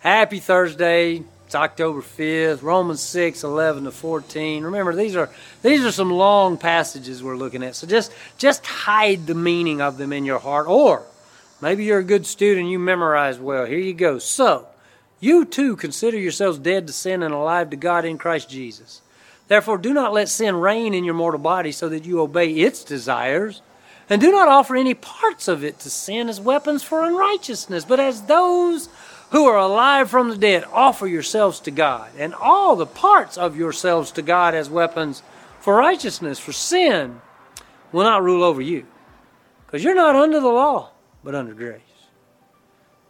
Happy Thursday. It's October 5th, Romans 6, 11 to 14. Remember, these are these are some long passages we're looking at. So just just hide the meaning of them in your heart. Or maybe you're a good student, you memorize well. Here you go. So, you too consider yourselves dead to sin and alive to God in Christ Jesus. Therefore, do not let sin reign in your mortal body so that you obey its desires. And do not offer any parts of it to sin as weapons for unrighteousness, but as those who are alive from the dead, offer yourselves to God, and all the parts of yourselves to God as weapons for righteousness, for sin will not rule over you. Because you're not under the law, but under grace.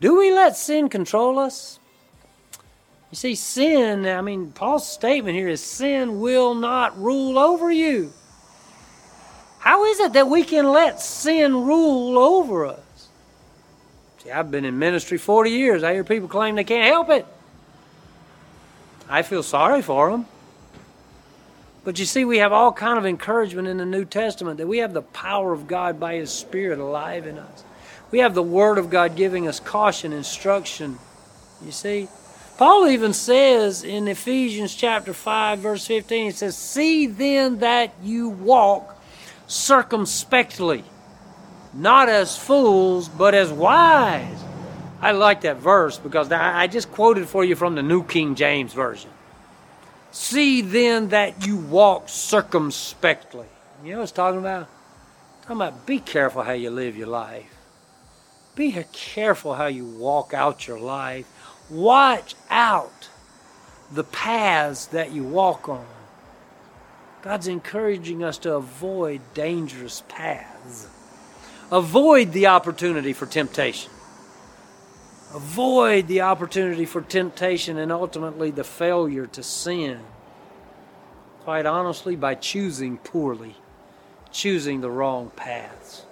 Do we let sin control us? You see, sin, I mean, Paul's statement here is sin will not rule over you. How is it that we can let sin rule over us? See, I've been in ministry 40 years. I hear people claim they can't help it. I feel sorry for them. But you see, we have all kind of encouragement in the New Testament that we have the power of God by His Spirit alive in us. We have the Word of God giving us caution, instruction. You see? Paul even says in Ephesians chapter 5, verse 15, he says, See then that you walk circumspectly not as fools, but as wise. I like that verse because I just quoted for you from the New King James Version. See then that you walk circumspectly. You know what it's talking about? Talking about be careful how you live your life. Be careful how you walk out your life. Watch out the paths that you walk on. God's encouraging us to avoid dangerous paths. Avoid the opportunity for temptation. Avoid the opportunity for temptation and ultimately the failure to sin. Quite honestly, by choosing poorly, choosing the wrong paths.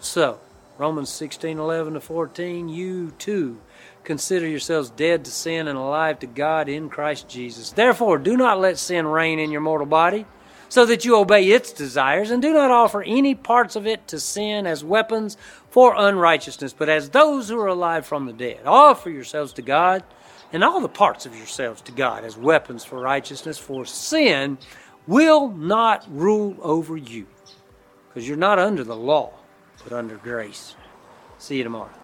So, Romans 16 11 to 14, you too consider yourselves dead to sin and alive to God in Christ Jesus. Therefore, do not let sin reign in your mortal body so that you obey its desires, and do not offer any parts of it to sin as weapons for unrighteousness, but as those who are alive from the dead. Offer yourselves to God, and all the parts of yourselves to God as weapons for righteousness, for sin will not rule over you, because you're not under the law, but under grace. See you tomorrow.